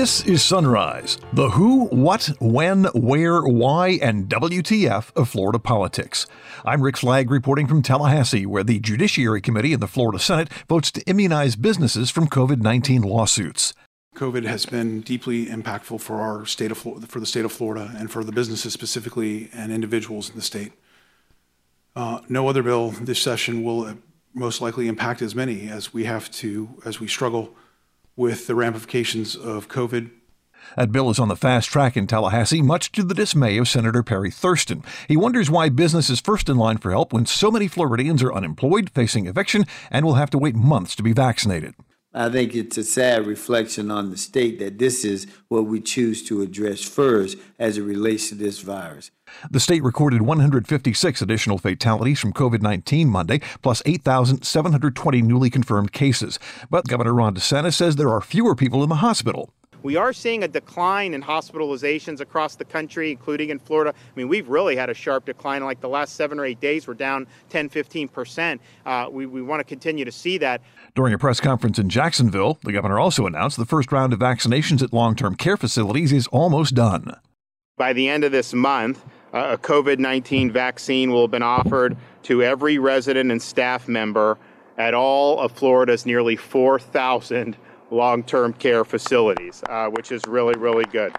This is Sunrise, the who, what, when, where, why, and WTF of Florida politics. I'm Rick Flagg reporting from Tallahassee, where the Judiciary Committee in the Florida Senate votes to immunize businesses from COVID 19 lawsuits. COVID has been deeply impactful for our state of for the state of Florida and for the businesses specifically and individuals in the state. Uh, no other bill this session will most likely impact as many as we have to as we struggle with the ramifications of COVID. That bill is on the fast track in Tallahassee, much to the dismay of Senator Perry Thurston. He wonders why business is first in line for help when so many Floridians are unemployed, facing eviction, and will have to wait months to be vaccinated. I think it's a sad reflection on the state that this is what we choose to address first as it relates to this virus. The state recorded 156 additional fatalities from COVID 19 Monday, plus 8,720 newly confirmed cases. But Governor Ron DeSantis says there are fewer people in the hospital. We are seeing a decline in hospitalizations across the country, including in Florida. I mean, we've really had a sharp decline. Like the last seven or eight days, we're down 10, 15%. Uh, we, we want to continue to see that. During a press conference in Jacksonville, the governor also announced the first round of vaccinations at long term care facilities is almost done. By the end of this month, uh, a COVID 19 vaccine will have been offered to every resident and staff member at all of Florida's nearly 4,000 long term care facilities, uh, which is really, really good.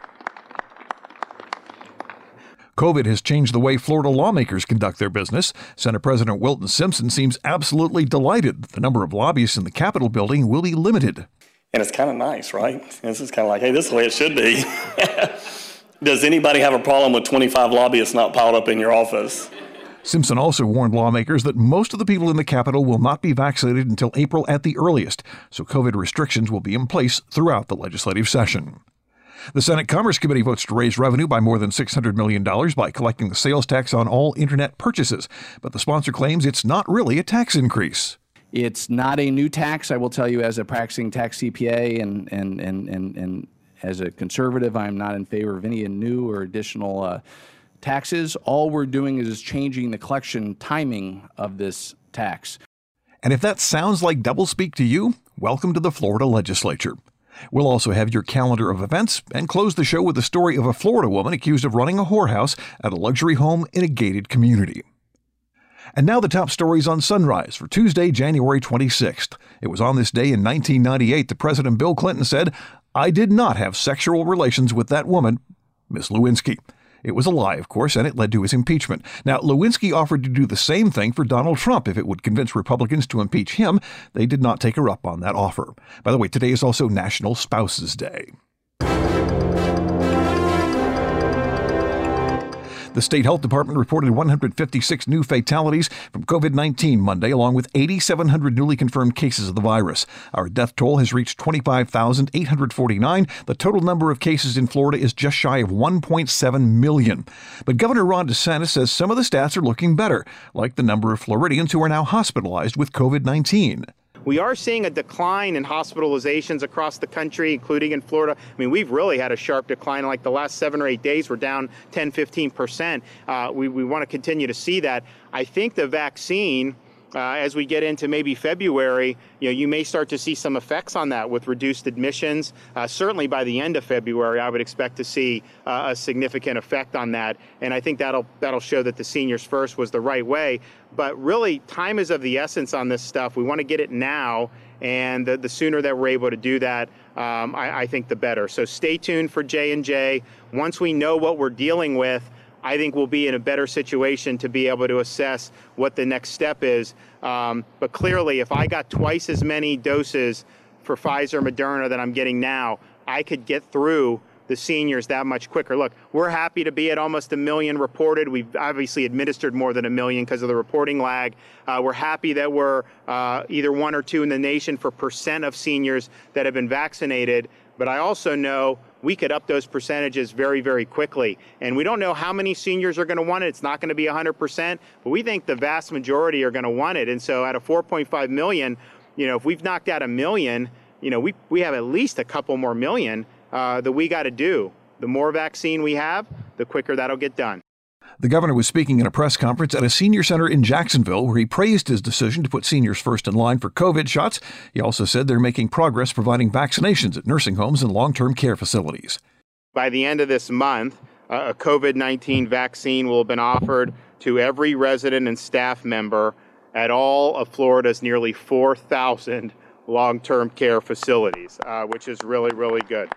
COVID has changed the way Florida lawmakers conduct their business. Senate President Wilton Simpson seems absolutely delighted that the number of lobbyists in the Capitol building will be limited. And it's kind of nice, right? This is kind of like, hey, this is the way it should be. Does anybody have a problem with 25 lobbyists not piled up in your office? Simpson also warned lawmakers that most of the people in the Capitol will not be vaccinated until April at the earliest, so COVID restrictions will be in place throughout the legislative session. The Senate Commerce Committee votes to raise revenue by more than $600 million by collecting the sales tax on all Internet purchases, but the sponsor claims it's not really a tax increase. It's not a new tax, I will tell you, as a practicing tax CPA and, and, and, and, and as a conservative, I'm not in favor of any new or additional uh, taxes. All we're doing is changing the collection timing of this tax. And if that sounds like doublespeak to you, welcome to the Florida legislature. We'll also have your calendar of events and close the show with the story of a Florida woman accused of running a whorehouse at a luxury home in a gated community. And now the top stories on Sunrise for Tuesday, January 26th. It was on this day in 1998 that President Bill Clinton said, I did not have sexual relations with that woman, Miss Lewinsky. It was a lie, of course, and it led to his impeachment. Now, Lewinsky offered to do the same thing for Donald Trump if it would convince Republicans to impeach him. They did not take her up on that offer. By the way, today is also National Spouses Day. The state health department reported 156 new fatalities from COVID 19 Monday, along with 8,700 newly confirmed cases of the virus. Our death toll has reached 25,849. The total number of cases in Florida is just shy of 1.7 million. But Governor Ron DeSantis says some of the stats are looking better, like the number of Floridians who are now hospitalized with COVID 19. We are seeing a decline in hospitalizations across the country, including in Florida. I mean, we've really had a sharp decline. Like the last seven or eight days, we're down 10, 15%. Uh, we, we want to continue to see that. I think the vaccine uh, as we get into maybe February, you know, you may start to see some effects on that with reduced admissions. Uh, certainly by the end of February, I would expect to see uh, a significant effect on that, and I think that'll that'll show that the seniors first was the right way. But really, time is of the essence on this stuff. We want to get it now, and the, the sooner that we're able to do that, um, I, I think the better. So stay tuned for J and J. Once we know what we're dealing with. I think we'll be in a better situation to be able to assess what the next step is. Um, but clearly, if I got twice as many doses for Pfizer, Moderna that I'm getting now, I could get through the seniors that much quicker. Look, we're happy to be at almost a million reported. We've obviously administered more than a million because of the reporting lag. Uh, we're happy that we're uh, either one or two in the nation for percent of seniors that have been vaccinated. But I also know we could up those percentages very, very quickly. And we don't know how many seniors are going to want it. It's not going to be 100%, but we think the vast majority are going to want it. And so, out of 4.5 million, you know, if we've knocked out a million, you know, we, we have at least a couple more million uh, that we got to do. The more vaccine we have, the quicker that'll get done. The governor was speaking in a press conference at a senior center in Jacksonville where he praised his decision to put seniors first in line for COVID shots. He also said they're making progress providing vaccinations at nursing homes and long term care facilities. By the end of this month, a COVID 19 vaccine will have been offered to every resident and staff member at all of Florida's nearly 4,000 long term care facilities, uh, which is really, really good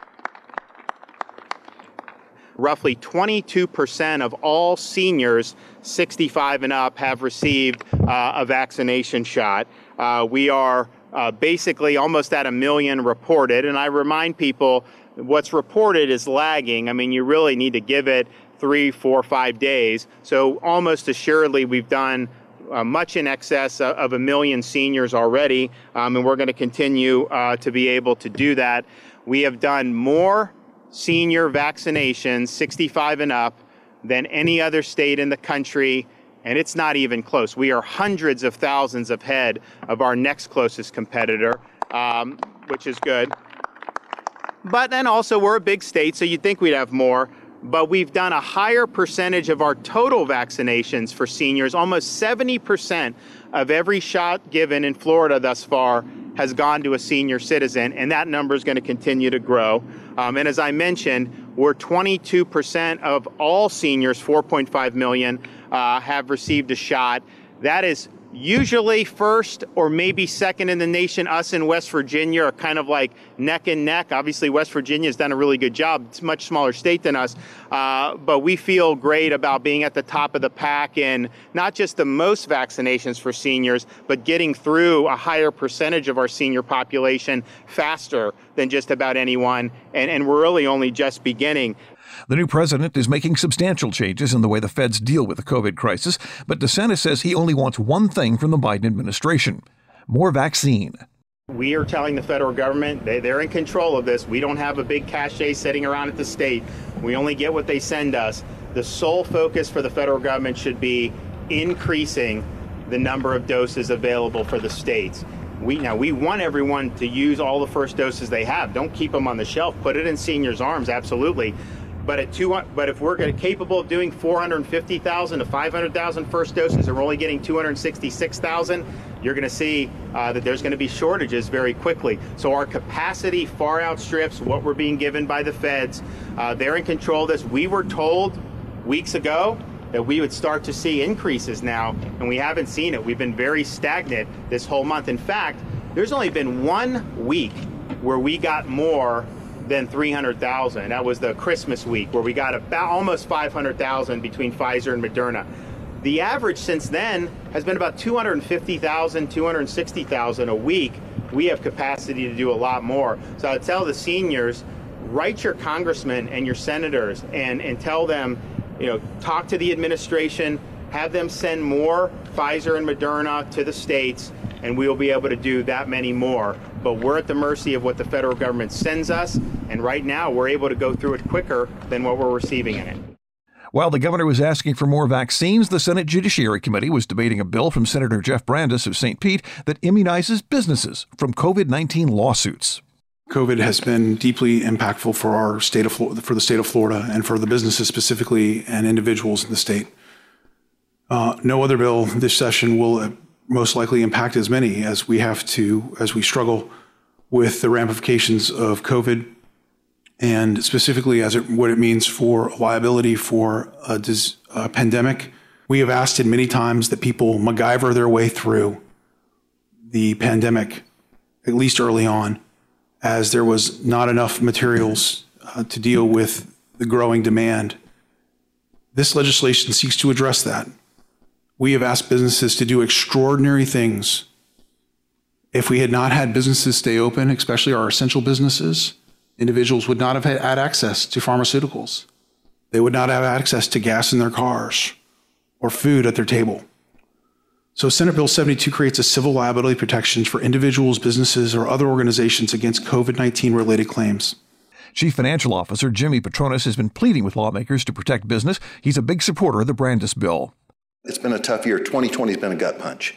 roughly 22% of all seniors 65 and up have received uh, a vaccination shot. Uh, we are uh, basically almost at a million reported, and I remind people what's reported is lagging. I mean, you really need to give it three, four, five days. So almost assuredly, we've done uh, much in excess of a million seniors already, um, and we're going to continue uh, to be able to do that. We have done more senior vaccinations, 65 and up, than any other state in the country, and it's not even close. We are hundreds of thousands ahead of our next closest competitor, um, which is good. But then also, we're a big state, so you'd think we'd have more. But we've done a higher percentage of our total vaccinations for seniors. Almost 70% of every shot given in Florida thus far has gone to a senior citizen, and that number is going to continue to grow. Um, and as I mentioned, we're 22% of all seniors, 4.5 million, uh, have received a shot. That is usually first or maybe second in the nation. Us in West Virginia are kind of like neck and neck. Obviously, West Virginia has done a really good job. It's a much smaller state than us, uh, but we feel great about being at the top of the pack in not just the most vaccinations for seniors, but getting through a higher percentage of our senior population faster than just about anyone. And, and we're really only just beginning. The new president is making substantial changes in the way the feds deal with the COVID crisis, but DeSantis says he only wants one thing from the Biden administration more vaccine. We are telling the federal government they, they're in control of this. We don't have a big cache sitting around at the state. We only get what they send us. The sole focus for the federal government should be increasing the number of doses available for the states. We now we want everyone to use all the first doses they have. Don't keep them on the shelf. Put it in seniors' arms, absolutely. But at two, but if we're capable of doing 450,000 to 500,000 first doses, and we're only getting 266,000, you're going to see uh, that there's going to be shortages very quickly. So our capacity far outstrips what we're being given by the feds. Uh, they're in control of this. We were told weeks ago that we would start to see increases now, and we haven't seen it. We've been very stagnant this whole month. In fact, there's only been one week where we got more than 300,000. That was the Christmas week where we got about almost 500,000 between Pfizer and Moderna. The average since then has been about 250,000, 260,000 a week. We have capacity to do a lot more. So I tell the seniors, write your congressmen and your senators and, and tell them, you know, talk to the administration, have them send more Pfizer and Moderna to the states, and we will be able to do that many more but we're at the mercy of what the federal government sends us. And right now, we're able to go through it quicker than what we're receiving in it. While the governor was asking for more vaccines, the Senate Judiciary Committee was debating a bill from Senator Jeff Brandes of St. Pete that immunizes businesses from COVID 19 lawsuits. COVID has been deeply impactful for our state of for the state of Florida and for the businesses specifically and individuals in the state. Uh, no other bill this session will most likely impact as many as we have to, as we struggle with the ramifications of COVID and specifically as it, what it means for liability for a, a pandemic. We have asked it many times that people MacGyver their way through the pandemic, at least early on, as there was not enough materials uh, to deal with the growing demand. This legislation seeks to address that. We have asked businesses to do extraordinary things. If we had not had businesses stay open, especially our essential businesses, individuals would not have had access to pharmaceuticals. They would not have access to gas in their cars or food at their table. So, Senate Bill 72 creates a civil liability protections for individuals, businesses, or other organizations against COVID 19 related claims. Chief Financial Officer Jimmy Patronis has been pleading with lawmakers to protect business. He's a big supporter of the Brandes bill. It's been a tough year. 2020 has been a gut punch.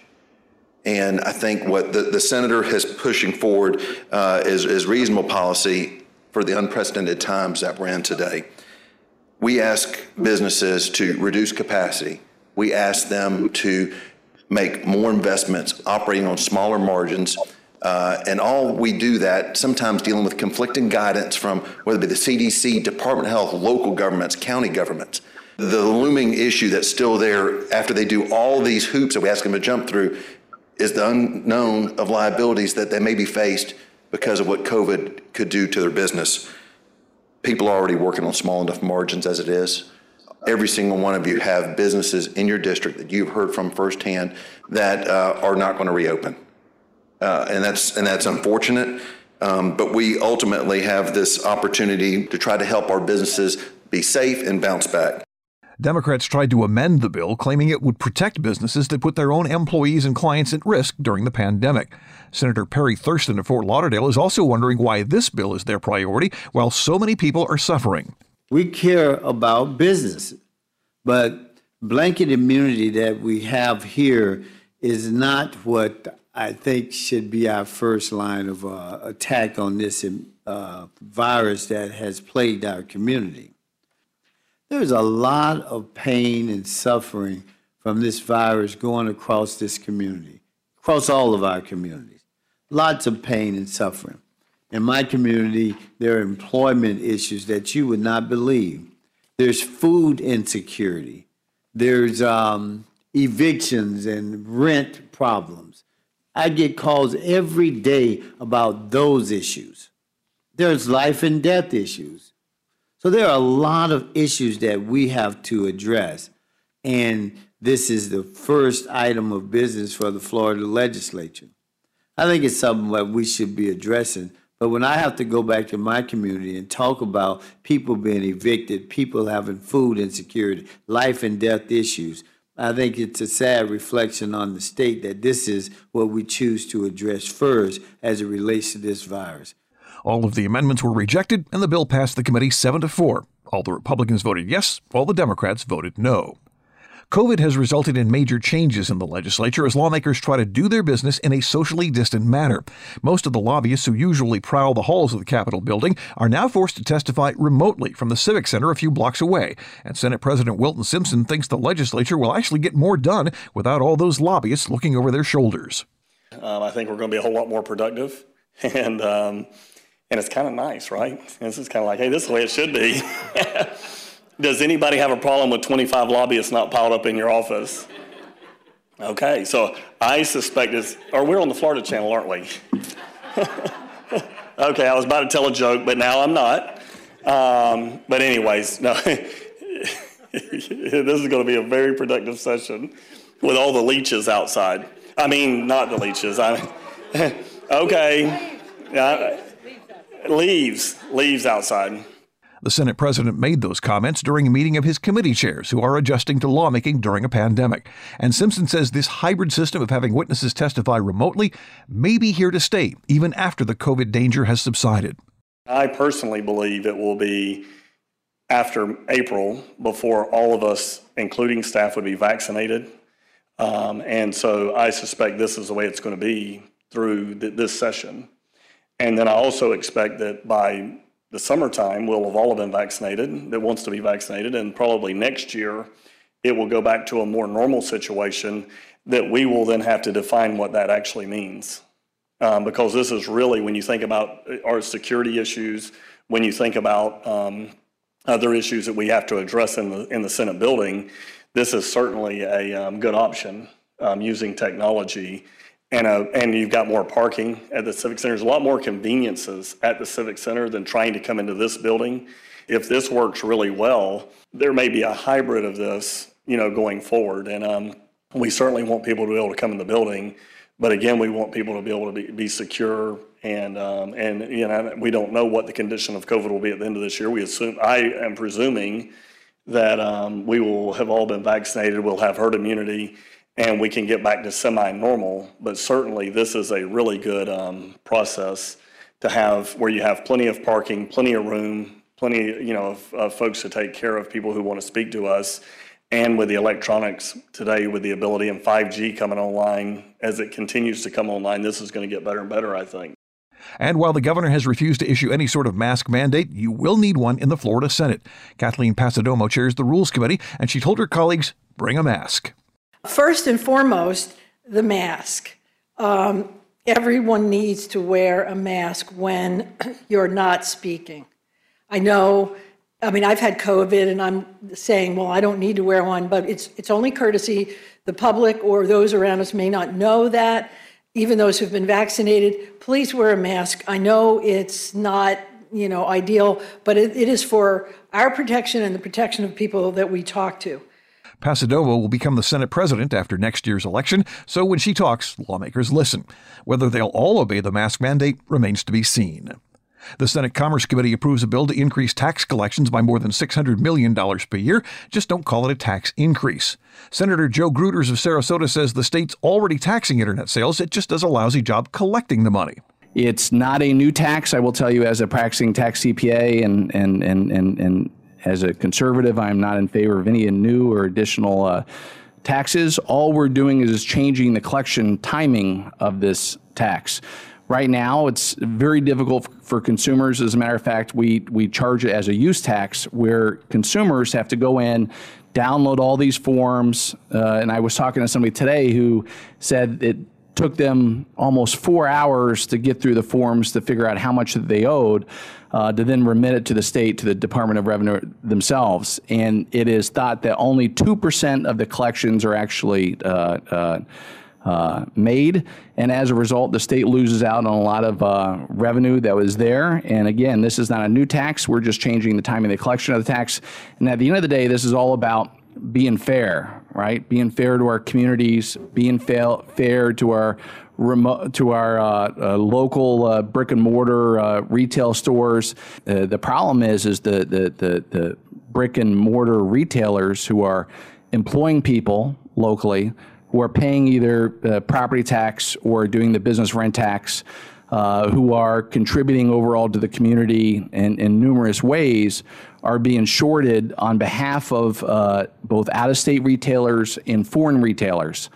And I think what the, the senator is pushing forward uh, is, is reasonable policy for the unprecedented times that we're in today. we ask businesses to reduce capacity. We ask them to make more investments, operating on smaller margins. Uh, and all we do that, sometimes dealing with conflicting guidance from whether it be the CDC, Department of Health, local governments, county governments. The looming issue that's still there after they do all these hoops that we ask them to jump through is the unknown of liabilities that they may be faced because of what COVID could do to their business. People are already working on small enough margins as it is. Every single one of you have businesses in your district that you've heard from firsthand that uh, are not going to reopen. Uh, and that's and that's unfortunate. Um, but we ultimately have this opportunity to try to help our businesses be safe and bounce back. Democrats tried to amend the bill, claiming it would protect businesses that put their own employees and clients at risk during the pandemic. Senator Perry Thurston of Fort Lauderdale is also wondering why this bill is their priority while so many people are suffering. We care about business, but blanket immunity that we have here is not what I think should be our first line of uh, attack on this uh, virus that has plagued our community. There's a lot of pain and suffering from this virus going across this community, across all of our communities. Lots of pain and suffering. In my community, there are employment issues that you would not believe. There's food insecurity. There's um, evictions and rent problems. I get calls every day about those issues. There's life and death issues. So there are a lot of issues that we have to address. And this is the first item of business for the Florida legislature. I think it's something that we should be addressing. But when I have to go back to my community and talk about people being evicted, people having food insecurity, life and death issues, I think it's a sad reflection on the state that this is what we choose to address first as it relates to this virus. All of the amendments were rejected, and the bill passed the committee 7 to 4. All the Republicans voted yes, all the Democrats voted no. COVID has resulted in major changes in the legislature as lawmakers try to do their business in a socially distant manner. Most of the lobbyists who usually prowl the halls of the Capitol building are now forced to testify remotely from the Civic Center a few blocks away. And Senate President Wilton Simpson thinks the legislature will actually get more done without all those lobbyists looking over their shoulders. Um, I think we're going to be a whole lot more productive. And, um, and it's kind of nice, right? This is kind of like, hey, this is the way it should be. Does anybody have a problem with 25 lobbyists not piled up in your office? Okay, so I suspect it's, or we're on the Florida channel, aren't we? okay, I was about to tell a joke, but now I'm not. Um, but, anyways, no, this is going to be a very productive session with all the leeches outside. I mean, not the leeches. I, okay, leaves, leaves outside. The Senate president made those comments during a meeting of his committee chairs who are adjusting to lawmaking during a pandemic. And Simpson says this hybrid system of having witnesses testify remotely may be here to stay, even after the COVID danger has subsided. I personally believe it will be after April before all of us, including staff, would be vaccinated. Um, and so I suspect this is the way it's going to be through th- this session. And then I also expect that by the summertime, we'll have all been vaccinated that wants to be vaccinated, and probably next year it will go back to a more normal situation that we will then have to define what that actually means. Um, because this is really, when you think about our security issues, when you think about um, other issues that we have to address in the in the Senate building, this is certainly a um, good option um, using technology and, uh, and you've got more parking at the Civic Center. There's a lot more conveniences at the Civic Center than trying to come into this building. If this works really well, there may be a hybrid of this, you know, going forward. And um, we certainly want people to be able to come in the building, but again, we want people to be able to be, be secure. And um, and you know, we don't know what the condition of COVID will be at the end of this year. We assume I am presuming that um, we will have all been vaccinated. We'll have herd immunity and we can get back to semi-normal. But certainly, this is a really good um, process to have where you have plenty of parking, plenty of room, plenty, you know, of, of folks to take care of people who want to speak to us. And with the electronics today, with the ability and 5G coming online, as it continues to come online, this is going to get better and better, I think. And while the governor has refused to issue any sort of mask mandate, you will need one in the Florida Senate. Kathleen Passidomo chairs the Rules Committee, and she told her colleagues, bring a mask. First and foremost, the mask. Um, everyone needs to wear a mask when you're not speaking. I know, I mean, I've had COVID and I'm saying, well, I don't need to wear one, but it's, it's only courtesy. The public or those around us may not know that even those who've been vaccinated, please wear a mask. I know it's not, you know, ideal, but it, it is for our protection and the protection of people that we talk to. Passidomo will become the Senate president after next year's election, so when she talks, lawmakers listen. Whether they'll all obey the mask mandate remains to be seen. The Senate Commerce Committee approves a bill to increase tax collections by more than $600 million per year. Just don't call it a tax increase. Senator Joe Gruters of Sarasota says the state's already taxing internet sales. It just does a lousy job collecting the money. It's not a new tax, I will tell you, as a practicing tax CPA and, and, and, and, and as a conservative, I'm not in favor of any new or additional uh, taxes. All we're doing is changing the collection timing of this tax. Right now, it's very difficult for consumers. As a matter of fact, we, we charge it as a use tax where consumers have to go in, download all these forms. Uh, and I was talking to somebody today who said it took them almost four hours to get through the forms to figure out how much they owed, uh, to then remit it to the state, to the Department of Revenue themselves. And it is thought that only 2% of the collections are actually uh, uh uh, made. And as a result, the state loses out on a lot of uh, revenue that was there. And again, this is not a new tax. We're just changing the timing of the collection of the tax. And at the end of the day, this is all about being fair, right? Being fair to our communities, being fair, fair to our remote to our uh, uh, local uh, brick and mortar uh, retail stores. Uh, the problem is, is the, the the the brick and mortar retailers who are employing people locally who are paying either uh, property tax or doing the business rent tax, who are contributing overall to the community in, in numerous ways, are being shorted on behalf of both out of state retailers and foreign retailers.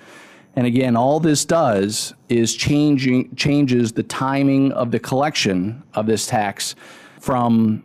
And again, all this does is changing changes the timing of the collection of this tax from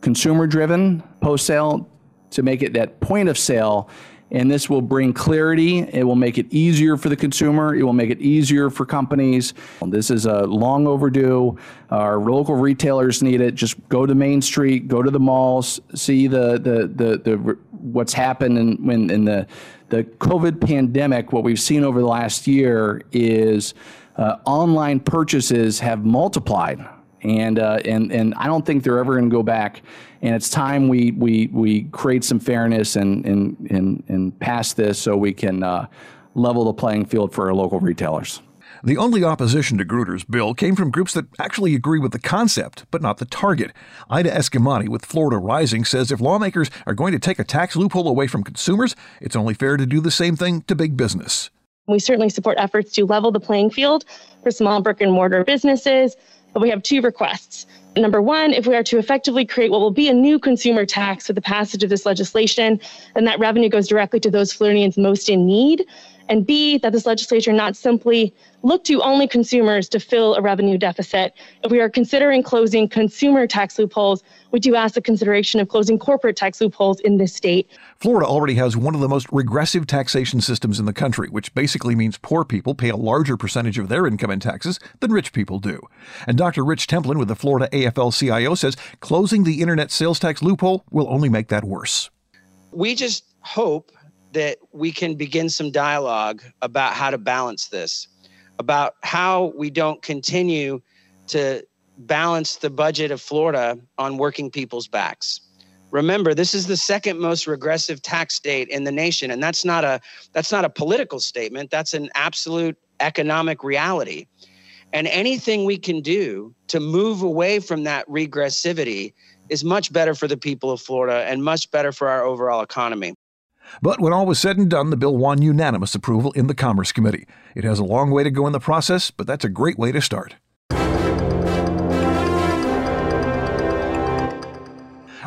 consumer driven post sale to make it that point of sale and this will bring clarity. It will make it easier for the consumer. It will make it easier for companies. This is a long overdue. Our local retailers need it. Just go to Main Street, go to the malls, see the the the, the what's happened in when in the the COVID pandemic. What we've seen over the last year is uh, online purchases have multiplied and uh, and and I don't think they're ever going to go back. And it's time we we we create some fairness and and and, and pass this so we can uh, level the playing field for our local retailers. The only opposition to Gruters' bill came from groups that actually agree with the concept, but not the target. Ida Eskamani with Florida Rising says if lawmakers are going to take a tax loophole away from consumers, it's only fair to do the same thing to big business. We certainly support efforts to level the playing field for small brick and mortar businesses, but we have two requests. Number one, if we are to effectively create what will be a new consumer tax with the passage of this legislation, then that revenue goes directly to those Floridians most in need. And B, that this legislature not simply look to only consumers to fill a revenue deficit. If we are considering closing consumer tax loopholes, we do ask the consideration of closing corporate tax loopholes in this state. Florida already has one of the most regressive taxation systems in the country, which basically means poor people pay a larger percentage of their income in taxes than rich people do. And Dr. Rich Templin with the Florida AFL CIO says closing the internet sales tax loophole will only make that worse. We just hope that we can begin some dialogue about how to balance this, about how we don't continue to balance the budget of Florida on working people's backs. Remember, this is the second most regressive tax state in the nation, and that's not a that's not a political statement. That's an absolute economic reality. And anything we can do to move away from that regressivity is much better for the people of Florida and much better for our overall economy. But when all was said and done, the bill won unanimous approval in the Commerce Committee. It has a long way to go in the process, but that's a great way to start.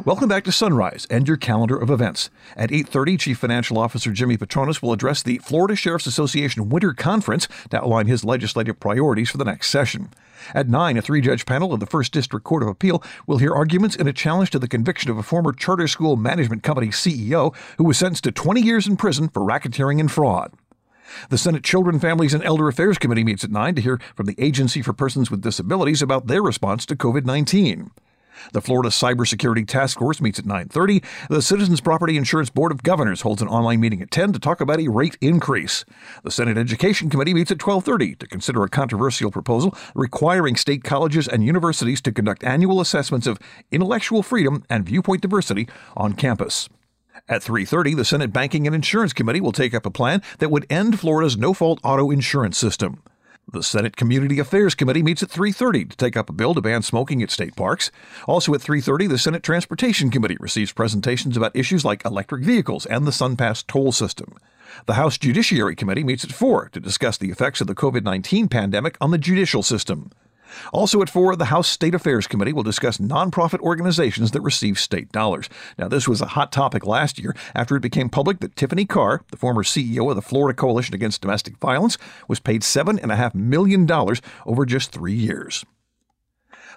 Welcome back to Sunrise and your calendar of events. At 8:30, Chief Financial Officer Jimmy Patronis will address the Florida Sheriff's Association Winter Conference to outline his legislative priorities for the next session. At 9, a three-judge panel of the First District Court of Appeal will hear arguments in a challenge to the conviction of a former charter school management company CEO who was sentenced to 20 years in prison for racketeering and fraud. The Senate Children, Families, and Elder Affairs Committee meets at 9 to hear from the Agency for Persons with Disabilities about their response to COVID 19. The Florida Cybersecurity Task Force meets at 9:30. The Citizens Property Insurance Board of Governors holds an online meeting at 10 to talk about a rate increase. The Senate Education Committee meets at 12:30 to consider a controversial proposal requiring state colleges and universities to conduct annual assessments of intellectual freedom and viewpoint diversity on campus. At 3:30, the Senate Banking and Insurance Committee will take up a plan that would end Florida's no-fault auto insurance system. The Senate Community Affairs Committee meets at 3:30 to take up a bill to ban smoking at state parks. Also at 3:30, the Senate Transportation Committee receives presentations about issues like electric vehicles and the SunPass toll system. The House Judiciary Committee meets at 4 to discuss the effects of the COVID-19 pandemic on the judicial system. Also at 4, the House State Affairs Committee will discuss nonprofit organizations that receive state dollars. Now, this was a hot topic last year after it became public that Tiffany Carr, the former CEO of the Florida Coalition Against Domestic Violence, was paid $7.5 million over just three years.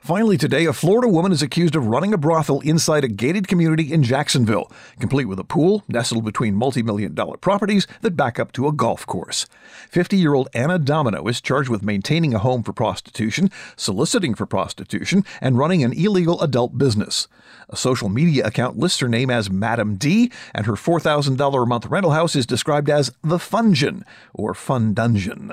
Finally, today, a Florida woman is accused of running a brothel inside a gated community in Jacksonville, complete with a pool nestled between multi million dollar properties that back up to a golf course. 50 year old Anna Domino is charged with maintaining a home for prostitution, soliciting for prostitution, and running an illegal adult business. A social media account lists her name as Madam D, and her $4,000 a month rental house is described as the Fungeon, or Fun Dungeon.